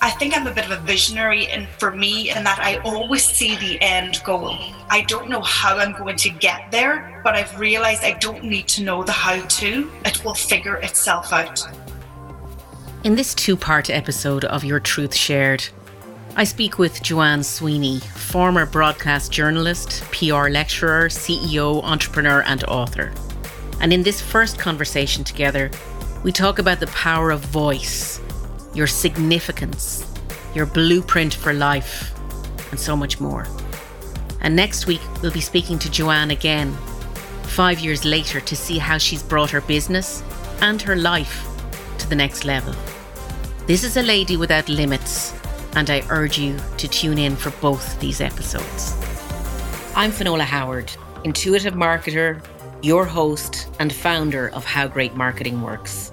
I think I'm a bit of a visionary, and for me, in that I always see the end goal. I don't know how I'm going to get there, but I've realized I don't need to know the how to. It will figure itself out. In this two part episode of Your Truth Shared, I speak with Joanne Sweeney, former broadcast journalist, PR lecturer, CEO, entrepreneur, and author. And in this first conversation together, we talk about the power of voice your significance, your blueprint for life, and so much more. And next week, we'll be speaking to Joanne again, five years later, to see how she's brought her business and her life to the next level. This is a lady without limits, and I urge you to tune in for both these episodes. I'm Finola Howard, intuitive marketer, your host, and founder of How Great Marketing Works.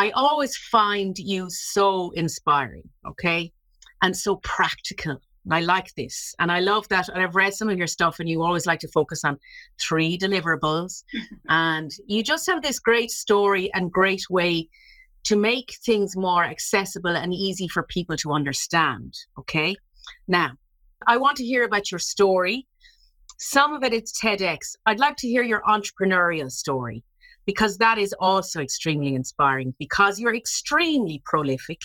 I always find you so inspiring, okay? And so practical. I like this. And I love that. And I've read some of your stuff, and you always like to focus on three deliverables. and you just have this great story and great way to make things more accessible and easy for people to understand. Okay. Now, I want to hear about your story. Some of it is TEDx. I'd like to hear your entrepreneurial story because that is also extremely inspiring because you're extremely prolific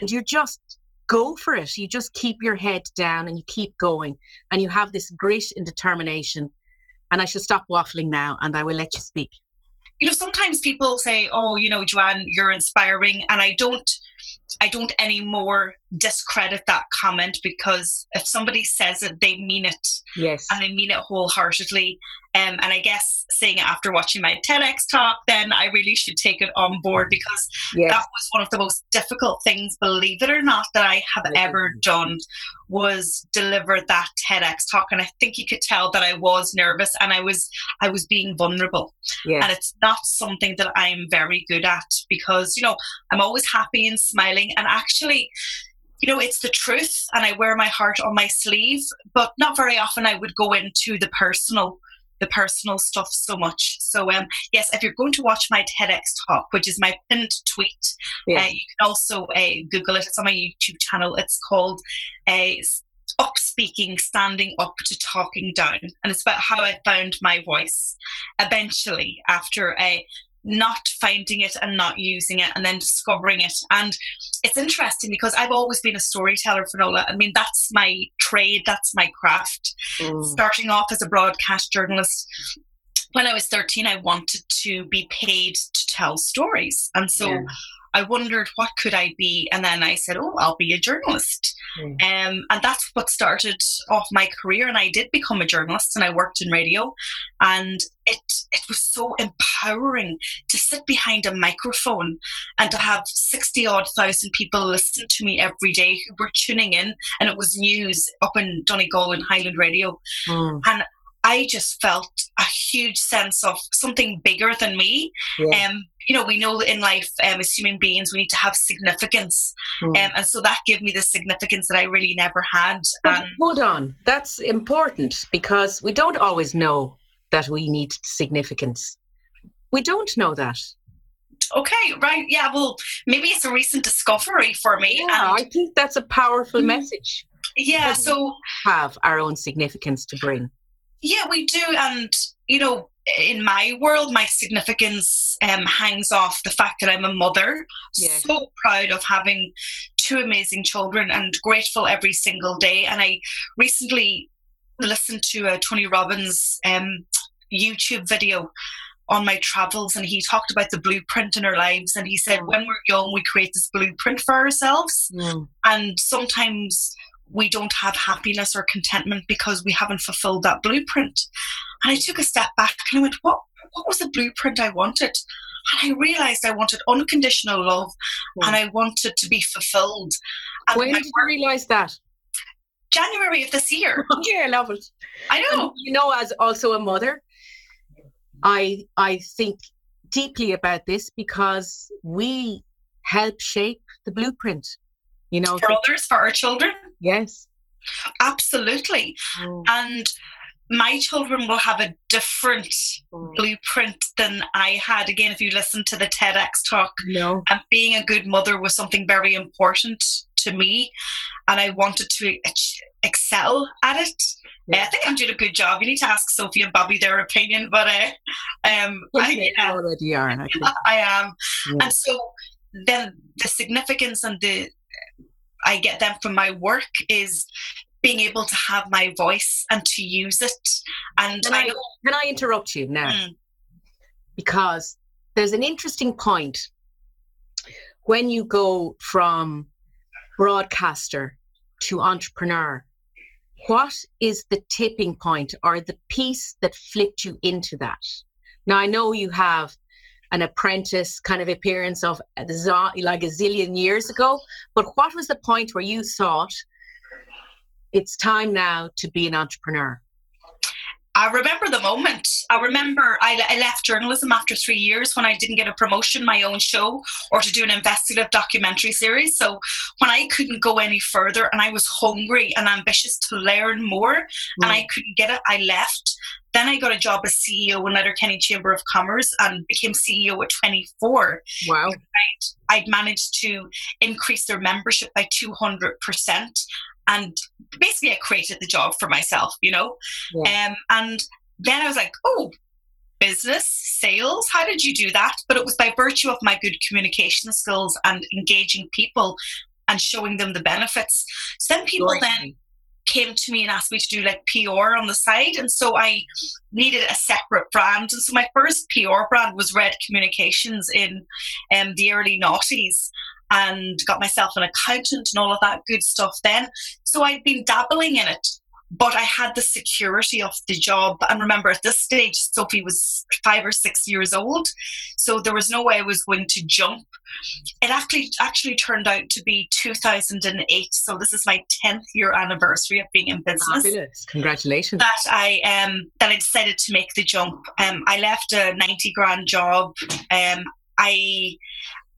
and you just go for it. You just keep your head down and you keep going and you have this grit and determination. And I should stop waffling now and I will let you speak. You know, sometimes people say, oh, you know, Joanne, you're inspiring. And I don't I don't anymore discredit that comment because if somebody says it, they mean it. Yes. And they mean it wholeheartedly. Um, and I guess saying it after watching my TEDx talk, then I really should take it on board because yes. that was one of the most difficult things, believe it or not, that I have ever done was deliver that TEDx talk. And I think you could tell that I was nervous and I was I was being vulnerable. Yes. And it's not something that I'm very good at because, you know, I'm always happy and smiling and actually you know, it's the truth and I wear my heart on my sleeve, but not very often I would go into the personal the personal stuff so much. So, um, yes, if you're going to watch my TEDx talk, which is my pinned tweet, yeah. uh, you can also uh, Google it. It's on my YouTube channel. It's called uh, Up Speaking, Standing Up to Talking Down. And it's about how I found my voice eventually after a not finding it and not using it and then discovering it. And it's interesting because I've always been a storyteller, Finola. I mean, that's my trade, that's my craft. Mm. Starting off as a broadcast journalist, when I was 13, I wanted to be paid to tell stories. And so yeah. I wondered what could I be, and then I said, "Oh, I'll be a journalist." Mm. Um, and that's what started off my career. And I did become a journalist, and I worked in radio, and it it was so empowering to sit behind a microphone and to have sixty odd thousand people listen to me every day who were tuning in, and it was news up in Donegal and Highland Radio, mm. and I just felt a huge sense of something bigger than me. Yeah. Um, you know, we know that in life, um, as human beings, we need to have significance. Mm. Um, and so that gave me the significance that I really never had. Um, hold on. That's important because we don't always know that we need significance. We don't know that. Okay, right. Yeah, well, maybe it's a recent discovery for me. Yeah, I think that's a powerful mm, message. Yeah, so have our own significance to bring. Yeah, we do. And, you know, in my world, my significance um, hangs off the fact that I'm a mother. Yeah. So proud of having two amazing children and grateful every single day. And I recently listened to a Tony Robbins um, YouTube video on my travels and he talked about the blueprint in our lives and he said mm. when we're young we create this blueprint for ourselves mm. and sometimes we don't have happiness or contentment because we haven't fulfilled that blueprint. And I took a step back and I went, what, what was the blueprint I wanted? And I realized I wanted unconditional love yeah. and I wanted to be fulfilled. And when did you realize that? January of this year. yeah, I love it. I know. And, you know, as also a mother, I I think deeply about this because we help shape the blueprint. You know, for others, for our children. Yes, absolutely. Mm. And my children will have a different mm. blueprint than I had. Again, if you listen to the TEDx talk, no. and being a good mother was something very important to me, and I wanted to excel at it. Yeah. I think I'm doing a good job. You need to ask Sophie and Bobby their opinion, but uh, um, I, uh, already are. I, I am, yeah. and so then the significance and the I get them from my work is being able to have my voice and to use it. And can I, I can I interrupt you now? Mm. Because there's an interesting point when you go from broadcaster to entrepreneur. What is the tipping point or the piece that flipped you into that? Now I know you have an apprentice kind of appearance of like a zillion years ago, but what was the point where you thought it's time now to be an entrepreneur? I remember the moment. I remember I, I, left journalism after three years when I didn't get a promotion, my own show, or to do an investigative documentary series. So when I couldn't go any further and I was hungry and ambitious to learn more mm. and I couldn't get it, I left. Then I got a job as CEO in Letterkenny Chamber of Commerce and became CEO at 24. Wow. I'd, I'd managed to increase their membership by 200% and basically I created the job for myself, you know. Yeah. Um, and then I was like, oh, business sales. How did you do that? But it was by virtue of my good communication skills and engaging people and showing them the benefits. So then people then came to me and asked me to do like PR on the side. And so I needed a separate brand. And so my first PR brand was Red Communications in um, the early noughties and got myself an accountant and all of that good stuff then. So I'd been dabbling in it, but I had the security of the job. And remember, at this stage, Sophie was five or six years old, so there was no way I was going to jump. It actually actually turned out to be 2008, so this is my 10th year anniversary of being in business. Fabulous! Congratulations. That I um that I decided to make the jump. Um, I left a 90 grand job. Um, I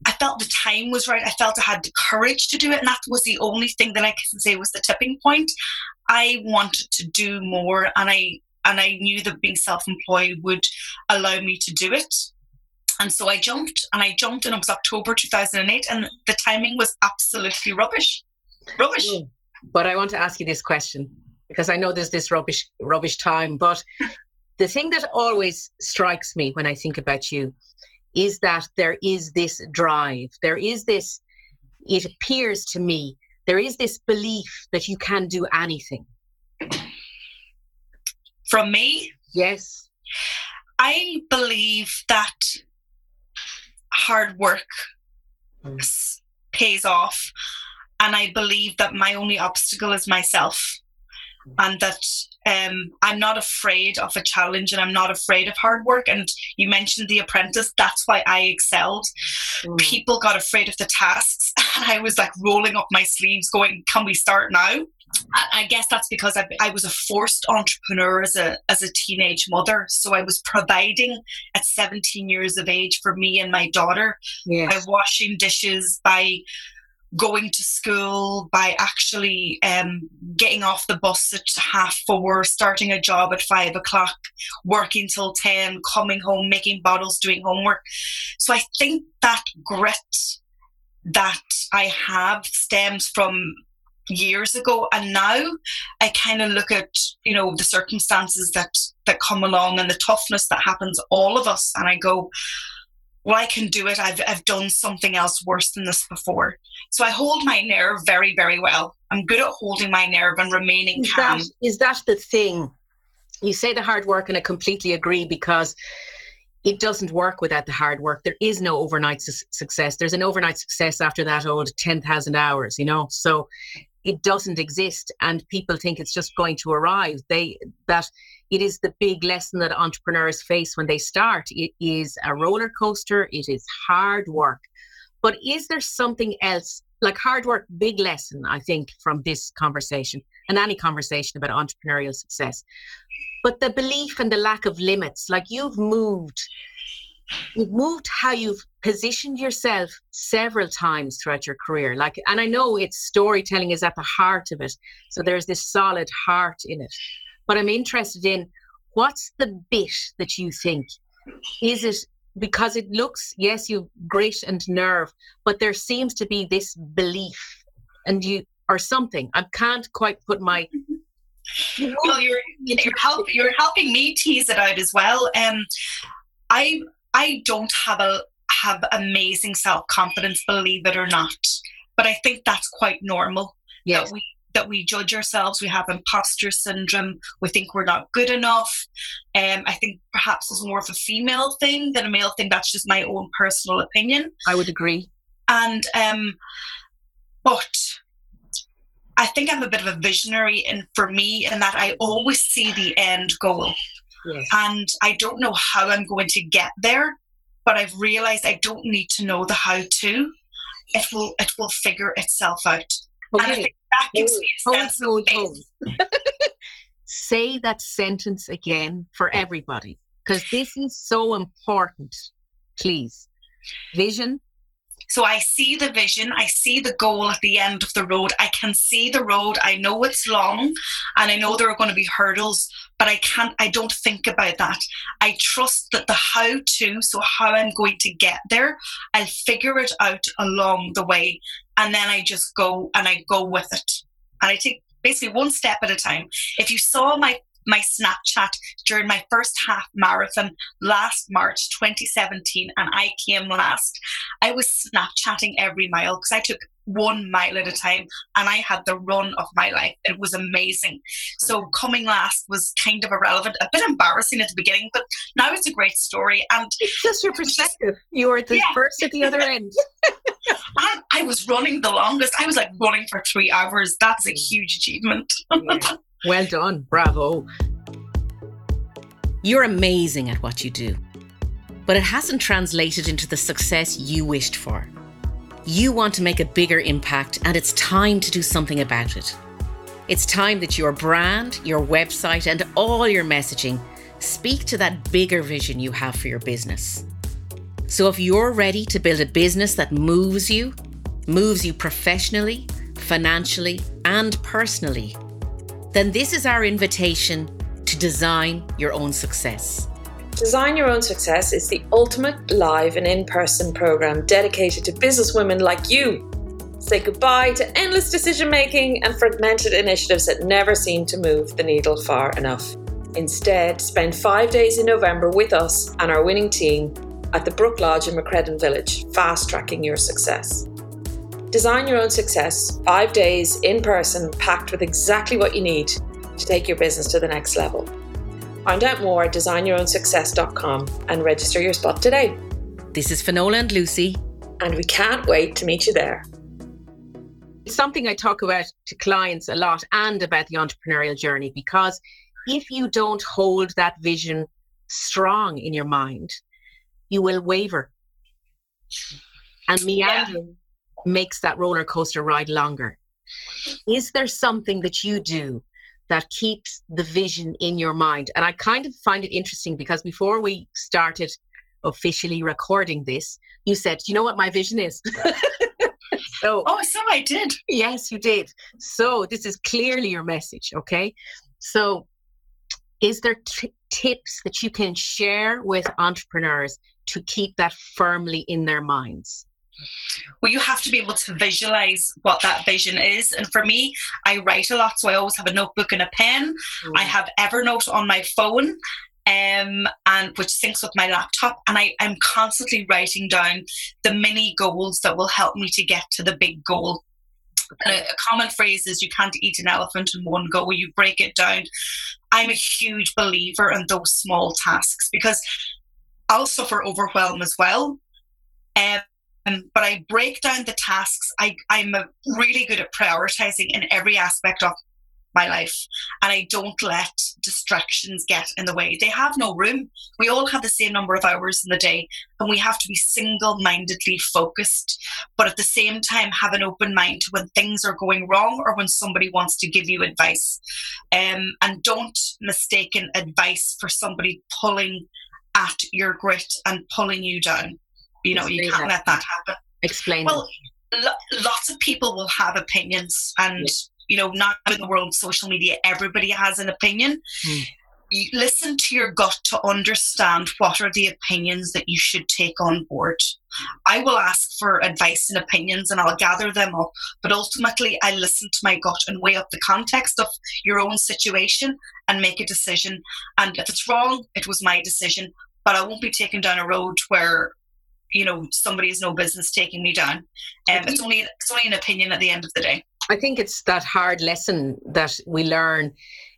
I felt the time was right. I felt I had the courage to do it. And that was the only thing that I can say was the tipping point. I wanted to do more and I and I knew that being self-employed would allow me to do it. And so I jumped and I jumped and it was October 2008 and the timing was absolutely rubbish. Rubbish. Mm. But I want to ask you this question because I know there's this rubbish rubbish time, but the thing that always strikes me when I think about you is that there is this drive, there is this, it appears to me, there is this belief that you can do anything. From me? Yes. I believe that hard work mm. pays off. And I believe that my only obstacle is myself. And that um, I'm not afraid of a challenge and I'm not afraid of hard work. And you mentioned The Apprentice, that's why I excelled. Mm. People got afraid of the tasks, and I was like rolling up my sleeves, going, Can we start now? I guess that's because I, I, was a forced entrepreneur as a as a teenage mother. So I was providing at 17 years of age for me and my daughter yes. by washing dishes, by going to school, by actually um, getting off the bus at half four, starting a job at five o'clock, working till 10, coming home, making bottles, doing homework. So I think that grit that I have stems from years ago and now i kind of look at you know the circumstances that that come along and the toughness that happens all of us and i go well, I can do it. I've, I've done something else worse than this before. So I hold my nerve very, very well. I'm good at holding my nerve and remaining is calm. That, is that the thing? You say the hard work, and I completely agree because it doesn't work without the hard work. There is no overnight su- success. There's an overnight success after that old 10,000 hours, you know? So it doesn't exist and people think it's just going to arrive. They that it is the big lesson that entrepreneurs face when they start. It is a roller coaster, it is hard work. But is there something else like hard work, big lesson, I think, from this conversation and any conversation about entrepreneurial success. But the belief and the lack of limits, like you've moved, you've moved how you've positioned yourself several times throughout your career. Like, and I know it's storytelling is at the heart of it. So there's this solid heart in it. But I'm interested in what's the bit that you think is it because it looks yes you grit and nerve but there seems to be this belief and you or something i can't quite put my well you're you're, help, you're helping me tease it out as well um i i don't have a have amazing self-confidence believe it or not but i think that's quite normal yes. that we that we judge ourselves. We have imposter syndrome. We think we're not good enough. Um, I think perhaps it's more of a female thing than a male thing. That's just my own personal opinion. I would agree. And um, but I think I'm a bit of a visionary, and for me, in that I always see the end goal, yes. and I don't know how I'm going to get there. But I've realized I don't need to know the how to. It will it will figure itself out. Okay. And I think that gives me a sense hold, hold, hold. Say that sentence again for everybody because this is so important. Please. Vision, so I see the vision, I see the goal at the end of the road. I can see the road. I know it's long and I know there are going to be hurdles, but I can't, I don't think about that. I trust that the how to, so how I'm going to get there, I'll figure it out along the way. And then I just go and I go with it. And I take basically one step at a time. If you saw my my Snapchat during my first half marathon last March 2017, and I came last. I was Snapchatting every mile because I took one mile at a time and I had the run of my life. It was amazing. So coming last was kind of irrelevant, a bit embarrassing at the beginning, but now it's a great story. And it's just your perspective. You were the yeah. first at the other end. I, I, was running the longest. I was like running for three hours. That's a huge achievement. yeah. Well done. Bravo. You're amazing at what you do, but it hasn't translated into the success you wished for. You want to make a bigger impact, and it's time to do something about it. It's time that your brand, your website, and all your messaging speak to that bigger vision you have for your business. So, if you're ready to build a business that moves you, moves you professionally, financially, and personally, then this is our invitation to design your own success. Design Your Own Success is the ultimate live and in person program dedicated to businesswomen like you. Say goodbye to endless decision making and fragmented initiatives that never seem to move the needle far enough. Instead, spend five days in November with us and our winning team at the Brook Lodge in Macreddin Village, fast tracking your success. Design your own success, five days in person, packed with exactly what you need to take your business to the next level. Find out more at designyourownsuccess.com and register your spot today. This is Finola and Lucy. And we can't wait to meet you there. It's something I talk about to clients a lot and about the entrepreneurial journey because if you don't hold that vision strong in your mind, you will waver. And meandering yeah makes that roller coaster ride longer. Is there something that you do that keeps the vision in your mind? And I kind of find it interesting because before we started officially recording this, you said, you know what my vision is? so, oh, so I did. Yes, you did. So this is clearly your message, okay? So, is there t- tips that you can share with entrepreneurs to keep that firmly in their minds? Well you have to be able to visualize what that vision is. And for me i write a lot so i always have a notebook and a pen. Mm. i have evernote on my phone um, and which syncs with my laptop and I, i'm constantly writing down the mini goals that will help me to get to the big goal. A, a common phrase is you can't eat an elephant in one go. You break it down. I'm a huge believer in those small tasks because i'll suffer overwhelm as well. Um, Um, but I break down the tasks. I, I'm really good at prioritizing in every aspect of my life and I don't let distractions get in the way. They have no room. We all have the same number of hours in the day and we have to be single mindedly focused, but at the same time have an open mind when things are going wrong or when somebody wants to give you advice. Um, and don't mistaken advice for somebody pulling at your grit and pulling you down. You know, Explain you can't that. let that happen. Explain. Well, lo- lots of people will have opinions and. Yeah you know, not in the world of social media, everybody has an opinion. Mm. You listen to your gut to understand what are the opinions that you should take on board. I will ask for advice and opinions and I'll gather them up, but ultimately I listen to my gut and weigh up the context of your own situation and make a decision. And if it's wrong, it was my decision, but I won't be taken down a road where you know somebody has no business taking me down. Um, it's only it's only an opinion at the end of the day. I think it's that hard lesson that we learn.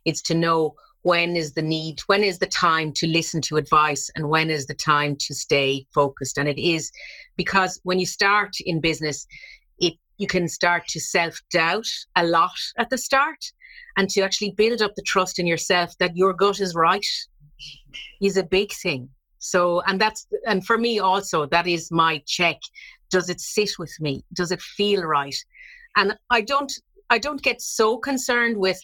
It's to know when is the need, when is the time to listen to advice, and when is the time to stay focused. And it is because when you start in business, it you can start to self doubt a lot at the start, and to actually build up the trust in yourself that your gut is right is a big thing. So, and that's and for me also that is my check. Does it sit with me? Does it feel right? And I don't I don't get so concerned with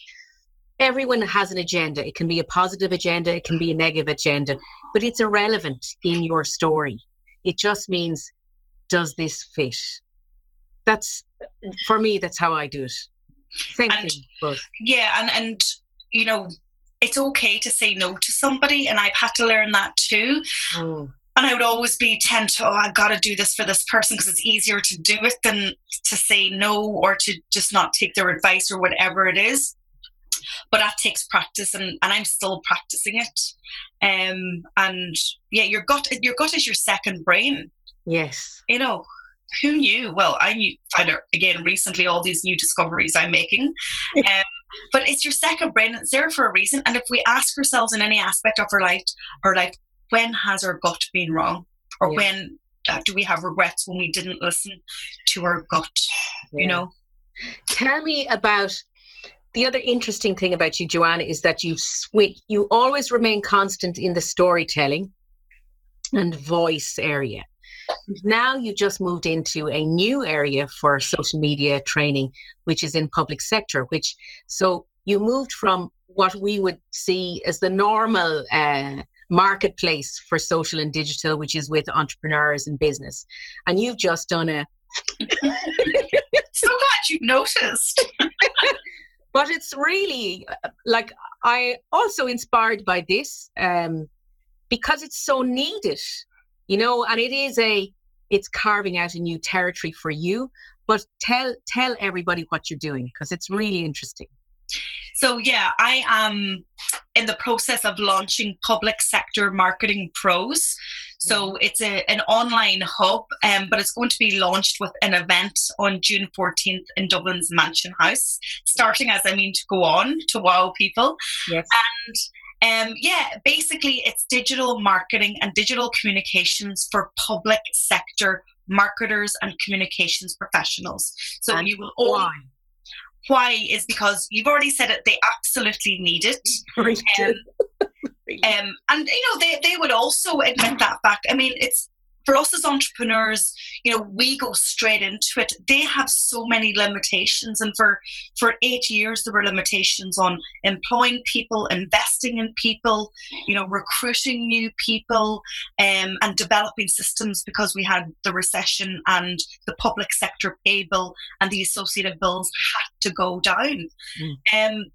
everyone has an agenda. It can be a positive agenda, it can be a negative agenda, but it's irrelevant in your story. It just means does this fit? That's for me, that's how I do it. Same and, thing. But. Yeah, and and you know, it's okay to say no to somebody, and I've had to learn that too. Mm and I would always be tend to, oh, I've got to do this for this person because it's easier to do it than to say no or to just not take their advice or whatever it is. But that takes practice, and, and I'm still practicing it. Um, and yeah, your gut, your gut is your second brain. Yes. You know, who knew? Well, I knew I out again recently all these new discoveries I'm making. um, but it's your second brain. It's there for a reason. And if we ask ourselves in any aspect of our life, our life, when has our gut been wrong or yeah. when uh, do we have regrets when we didn't listen to our gut yeah. you know tell me about the other interesting thing about you joanna is that you switch you always remain constant in the storytelling and voice area now you just moved into a new area for social media training which is in public sector which so you moved from what we would see as the normal uh, marketplace for social and digital, which is with entrepreneurs and business. And you've just done a. so glad you noticed. but it's really like I also inspired by this um, because it's so needed, you know, and it is a it's carving out a new territory for you. But tell tell everybody what you're doing because it's really interesting. So yeah, I am in the process of launching public sector marketing pros. So mm-hmm. it's a, an online hub, um, but it's going to be launched with an event on June 14th in Dublin's Mansion House, starting as I mean to go on to wow people. Yes. And um, yeah, basically it's digital marketing and digital communications for public sector marketers and communications professionals. So and you will all why? Is because you've already said it they absolutely need it. Um, um, and you know they, they would also admit that fact. I mean it's for us as entrepreneurs, you know, we go straight into it. They have so many limitations, and for for eight years there were limitations on employing people, investing in people, you know, recruiting new people, um, and developing systems because we had the recession and the public sector pay bill and the associated bills had to go down. Mm. Um,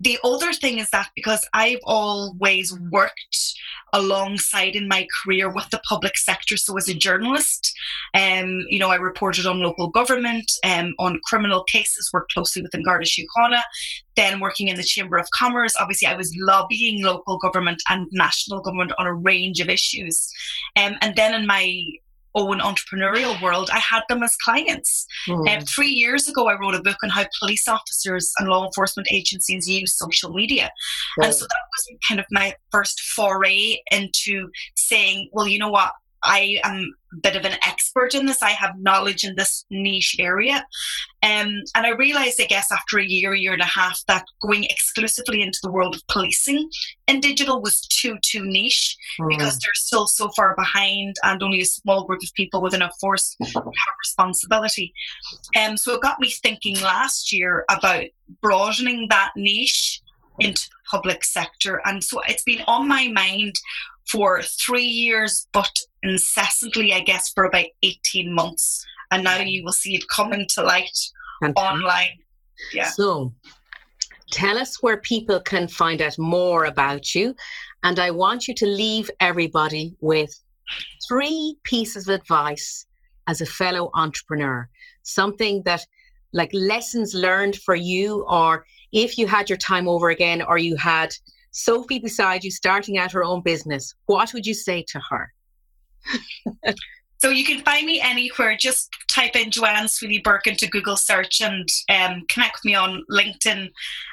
the other thing is that because I've always worked alongside in my career with the public sector, so as a journalist, um, you know, I reported on local government, um, on criminal cases, worked closely with Garda Síochána, then working in the Chamber of Commerce. Obviously, I was lobbying local government and national government on a range of issues. Um, and then in my own entrepreneurial world, I had them as clients. Mm. Um, three years ago, I wrote a book on how police officers and law enforcement agencies use social media. And so that was kind of my first foray into saying, well, you know what? I am a bit of an expert in this. I have knowledge in this niche area. Um, and I realized, I guess, after a year, year and a half, that going exclusively into the world of policing in digital was too, too niche mm. because they're still so far behind and only a small group of people within a force have responsibility. Um, so it got me thinking last year about broadening that niche into the public sector. And so it's been on my mind for three years, but incessantly, I guess, for about 18 months. And now you will see it coming to light Fantastic. online. Yeah. So tell us where people can find out more about you. And I want you to leave everybody with three pieces of advice as a fellow entrepreneur, something that like lessons learned for you, or if you had your time over again, or you had Sophie beside you starting out her own business, what would you say to her? so you can find me anywhere. Just type in Joanne Sweeney Burke into Google search and um, connect with me on LinkedIn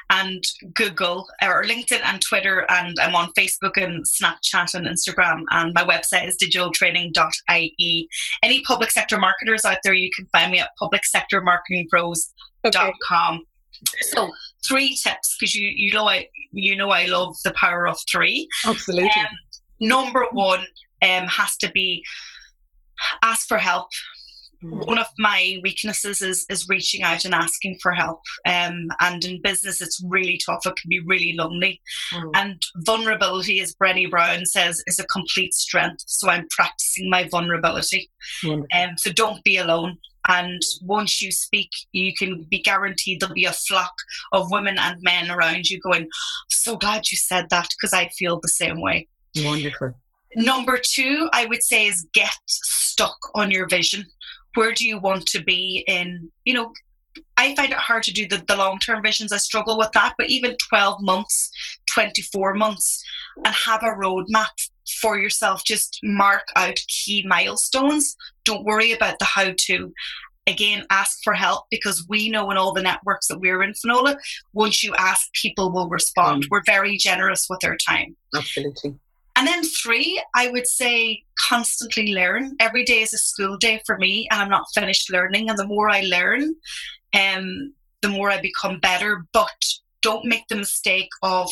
and Google or LinkedIn and Twitter. And I'm on Facebook and Snapchat and Instagram. And my website is digitaltraining.ie. Any public sector marketers out there, you can find me at publicsectormarketingpros.com. Okay. So three tips because you you know I you know I love the power of three. Absolutely. Um, number one um, has to be ask for help. Mm. One of my weaknesses is is reaching out and asking for help. Um, and in business, it's really tough. It can be really lonely. Mm. And vulnerability, as Brené Brown says, is a complete strength. So I'm practicing my vulnerability. Mm. Um, so don't be alone. And once you speak, you can be guaranteed there'll be a flock of women and men around you going, So glad you said that because I feel the same way. Wonderful. Number two, I would say, is get stuck on your vision. Where do you want to be in, you know, I find it hard to do the, the long term visions. I struggle with that. But even 12 months, 24 months, and have a roadmap for yourself. Just mark out key milestones. Don't worry about the how to. Again, ask for help because we know in all the networks that we're in, Finola, once you ask, people will respond. Mm. We're very generous with our time. Absolutely. And then three, I would say constantly learn. Every day is a school day for me, and I'm not finished learning. And the more I learn, um, the more I become better. But don't make the mistake of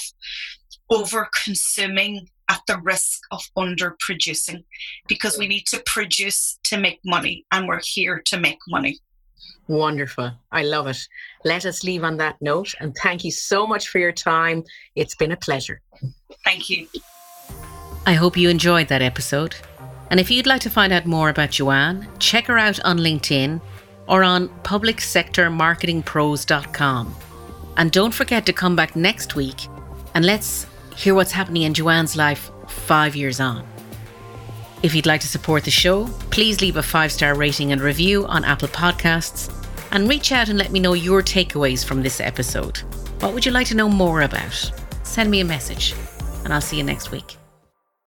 over consuming at the risk of underproducing because we need to produce to make money and we're here to make money. Wonderful. I love it. Let us leave on that note and thank you so much for your time. It's been a pleasure. Thank you. I hope you enjoyed that episode. And if you'd like to find out more about Joanne, check her out on LinkedIn or on publicsectormarketingpros.com. And don't forget to come back next week and let's hear what's happening in Joanne's life five years on. If you'd like to support the show, please leave a five star rating and review on Apple Podcasts and reach out and let me know your takeaways from this episode. What would you like to know more about? Send me a message, and I'll see you next week.